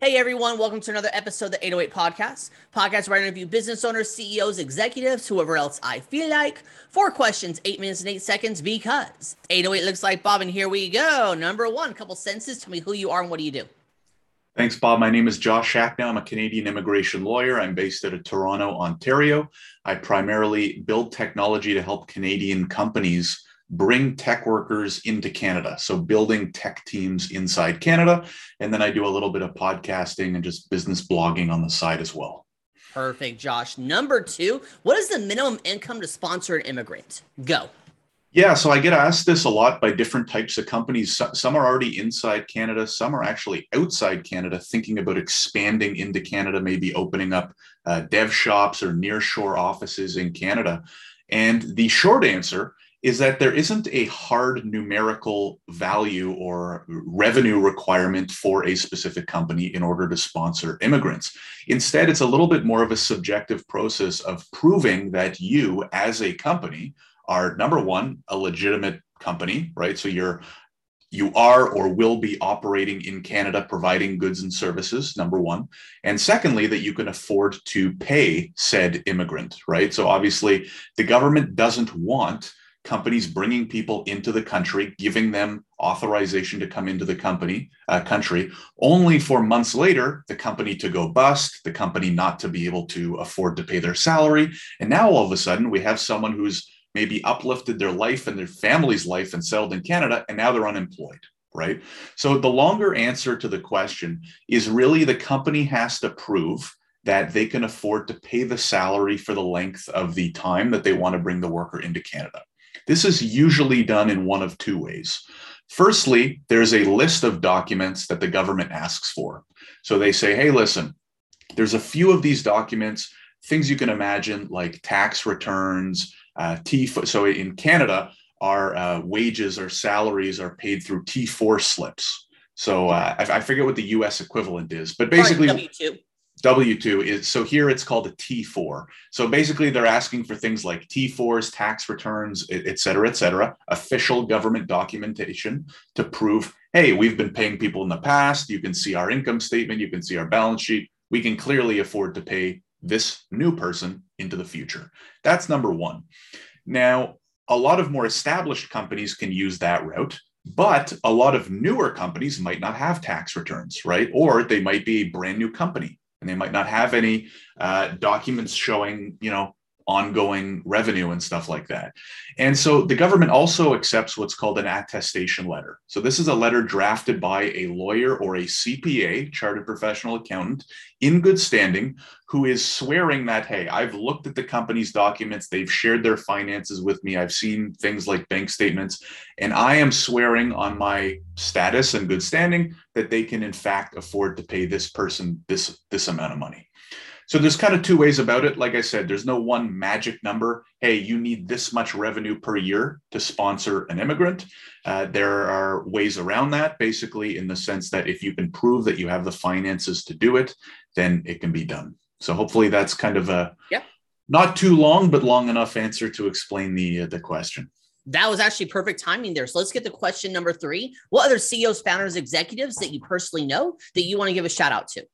Hey everyone, welcome to another episode of the 808 Podcast. Podcast where I interview business owners, CEOs, executives, whoever else I feel like. Four questions, eight minutes and eight seconds because 808 looks like Bob, and here we go. Number one, a couple sentences. Tell me who you are and what do you do? Thanks, Bob. My name is Josh Shacknow. I'm a Canadian immigration lawyer. I'm based out of Toronto, Ontario. I primarily build technology to help Canadian companies bring tech workers into Canada. So building tech teams inside Canada. And then I do a little bit of podcasting and just business blogging on the side as well. Perfect, Josh. Number two, what is the minimum income to sponsor an immigrant? Go. Yeah, so I get asked this a lot by different types of companies. Some are already inside Canada, some are actually outside Canada, thinking about expanding into Canada, maybe opening up uh, dev shops or nearshore offices in Canada. And the short answer is that there isn't a hard numerical value or revenue requirement for a specific company in order to sponsor immigrants. Instead, it's a little bit more of a subjective process of proving that you, as a company, are number one, a legitimate company, right? So you're you are or will be operating in Canada providing goods and services, number one. And secondly, that you can afford to pay said immigrant, right? So obviously, the government doesn't want companies bringing people into the country, giving them authorization to come into the company uh, country, only for months later the company to go bust, the company not to be able to afford to pay their salary, and now all of a sudden we have someone who's maybe uplifted their life and their family's life and settled in Canada, and now they're unemployed. Right. So the longer answer to the question is really the company has to prove that they can afford to pay the salary for the length of the time that they want to bring the worker into Canada. This is usually done in one of two ways. Firstly, there's a list of documents that the government asks for. So they say, hey, listen, there's a few of these documents, things you can imagine like tax returns, uh, T. So in Canada, our uh, wages or salaries are paid through T4 slips. So uh, I, I, forget what the US equivalent is, but basically, W2. W2 is so here it's called a T4. So basically, they're asking for things like T4s, tax returns, et cetera, et cetera, official government documentation to prove, hey, we've been paying people in the past. You can see our income statement, you can see our balance sheet. We can clearly afford to pay this new person into the future. That's number one. Now, a lot of more established companies can use that route. But a lot of newer companies might not have tax returns, right? Or they might be a brand new company and they might not have any uh, documents showing you know ongoing revenue and stuff like that. And so the government also accepts what's called an attestation letter. So this is a letter drafted by a lawyer or a CPA, chartered professional accountant, in good standing, who is swearing that, hey, I've looked at the company's documents, they've shared their finances with me, I've seen things like bank statements, and I am swearing on my status and good standing that they can in fact afford to pay this person this this amount of money. So there's kind of two ways about it. Like I said, there's no one magic number. Hey, you need this much revenue per year to sponsor an immigrant. Uh, there are ways around that, basically, in the sense that if you can prove that you have the finances to do it, then it can be done. So hopefully that's kind of a yeah. not too long, but long enough answer to explain the uh, the question. That was actually perfect timing there. So let's get to question number three. What other CEOs, founders, executives that you personally know that you want to give a shout out to?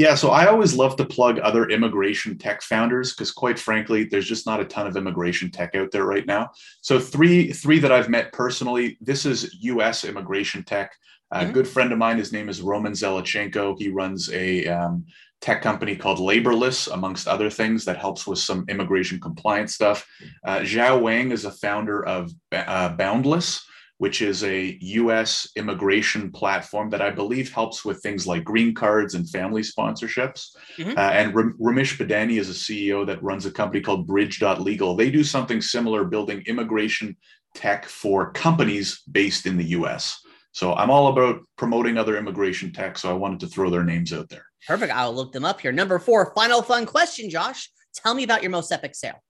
Yeah, so I always love to plug other immigration tech founders because, quite frankly, there's just not a ton of immigration tech out there right now. So three three that I've met personally. This is U.S. immigration tech. A mm-hmm. good friend of mine, his name is Roman Zelichenko. He runs a um, tech company called Laborless, amongst other things, that helps with some immigration compliance stuff. Uh, Xiao Wang is a founder of uh, Boundless which is a US immigration platform that I believe helps with things like green cards and family sponsorships. Mm-hmm. Uh, and Ramesh Badani is a CEO that runs a company called Bridge.legal. They do something similar, building immigration tech for companies based in the US. So I'm all about promoting other immigration tech. So I wanted to throw their names out there. Perfect. I'll look them up here. Number four, final fun question, Josh. Tell me about your most epic sale.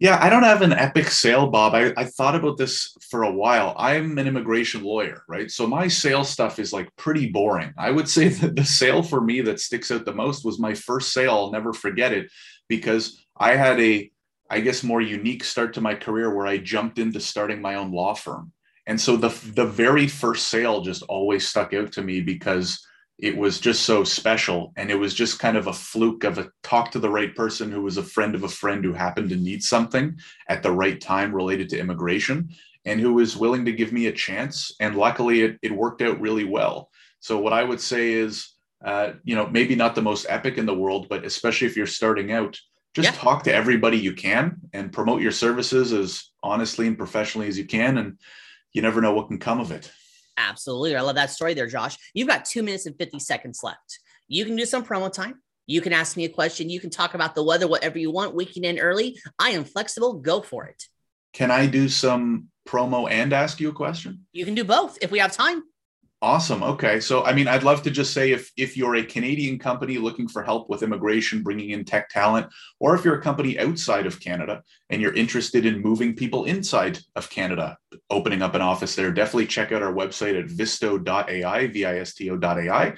Yeah, I don't have an epic sale, Bob. I, I thought about this for a while. I'm an immigration lawyer, right? So my sales stuff is like pretty boring. I would say that the sale for me that sticks out the most was my first sale. I'll never forget it because I had a, I guess, more unique start to my career where I jumped into starting my own law firm. And so the the very first sale just always stuck out to me because it was just so special and it was just kind of a fluke of a talk to the right person who was a friend of a friend who happened to need something at the right time related to immigration and who was willing to give me a chance and luckily it, it worked out really well so what i would say is uh, you know maybe not the most epic in the world but especially if you're starting out just yeah. talk to everybody you can and promote your services as honestly and professionally as you can and you never know what can come of it Absolutely. I love that story there, Josh. You've got two minutes and 50 seconds left. You can do some promo time. You can ask me a question. You can talk about the weather, whatever you want. Can end early. I am flexible. Go for it. Can I do some promo and ask you a question? You can do both if we have time. Awesome. Okay. So, I mean, I'd love to just say if if you're a Canadian company looking for help with immigration, bringing in tech talent, or if you're a company outside of Canada and you're interested in moving people inside of Canada, opening up an office there, definitely check out our website at visto.ai, V-I-S-T-O.ai.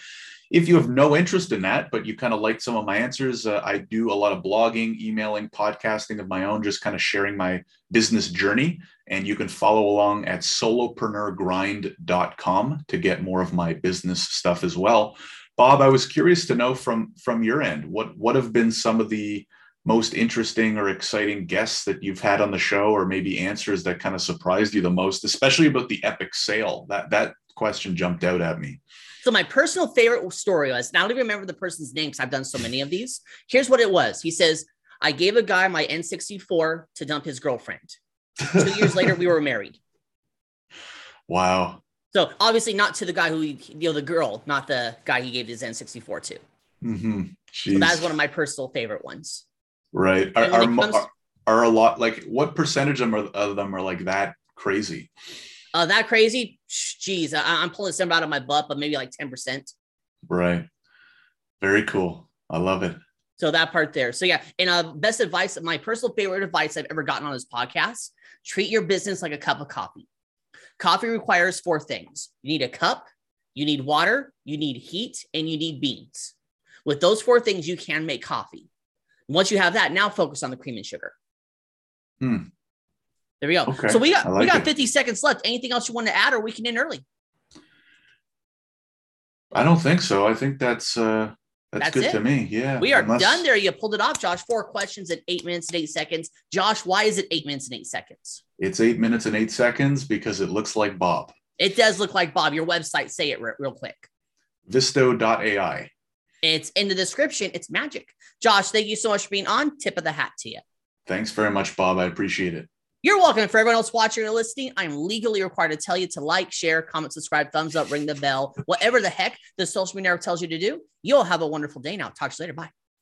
If you have no interest in that, but you kind of like some of my answers, uh, I do a lot of blogging, emailing, podcasting of my own, just kind of sharing my business journey and you can follow along at solopreneurgrind.com to get more of my business stuff as well. Bob, I was curious to know from from your end what what have been some of the most interesting or exciting guests that you've had on the show, or maybe answers that kind of surprised you the most, especially about the epic sale. That that question jumped out at me. So my personal favorite story was, now I don't even remember the person's name because I've done so many of these. Here's what it was. He says, I gave a guy my N64 to dump his girlfriend. Two years later, we were married. Wow. So obviously not to the guy who, he, you know, the girl, not the guy he gave his N64 to. Mm-hmm. So that is one of my personal favorite ones. Right. Are, are, comes, are, are, a lot like what percentage of them are, of them are like that crazy? Uh, that crazy? Jeez, I, am pulling some out of my butt, but maybe like 10%. Right. Very cool. I love it. So that part there. So yeah, and uh, best advice, my personal favorite advice I've ever gotten on this podcast: treat your business like a cup of coffee. Coffee requires four things: you need a cup, you need water, you need heat, and you need beans. With those four things, you can make coffee. Once you have that, now focus on the cream and sugar. Hmm. There we go. Okay. So we got like we got it. 50 seconds left. Anything else you want to add, or we can end early? I don't think so. I think that's uh that's, That's good it. to me. Yeah. We are Unless... done there. You pulled it off, Josh. Four questions at eight minutes and eight seconds. Josh, why is it eight minutes and eight seconds? It's eight minutes and eight seconds because it looks like Bob. It does look like Bob. Your website, say it real quick. Visto.ai. It's in the description. It's magic. Josh, thank you so much for being on. Tip of the hat to you. Thanks very much, Bob. I appreciate it. You're welcome. For everyone else watching or listening, I'm legally required to tell you to like, share, comment, subscribe, thumbs up, ring the bell, whatever the heck the social media tells you to do. You'll have a wonderful day now. Talk to you later. Bye.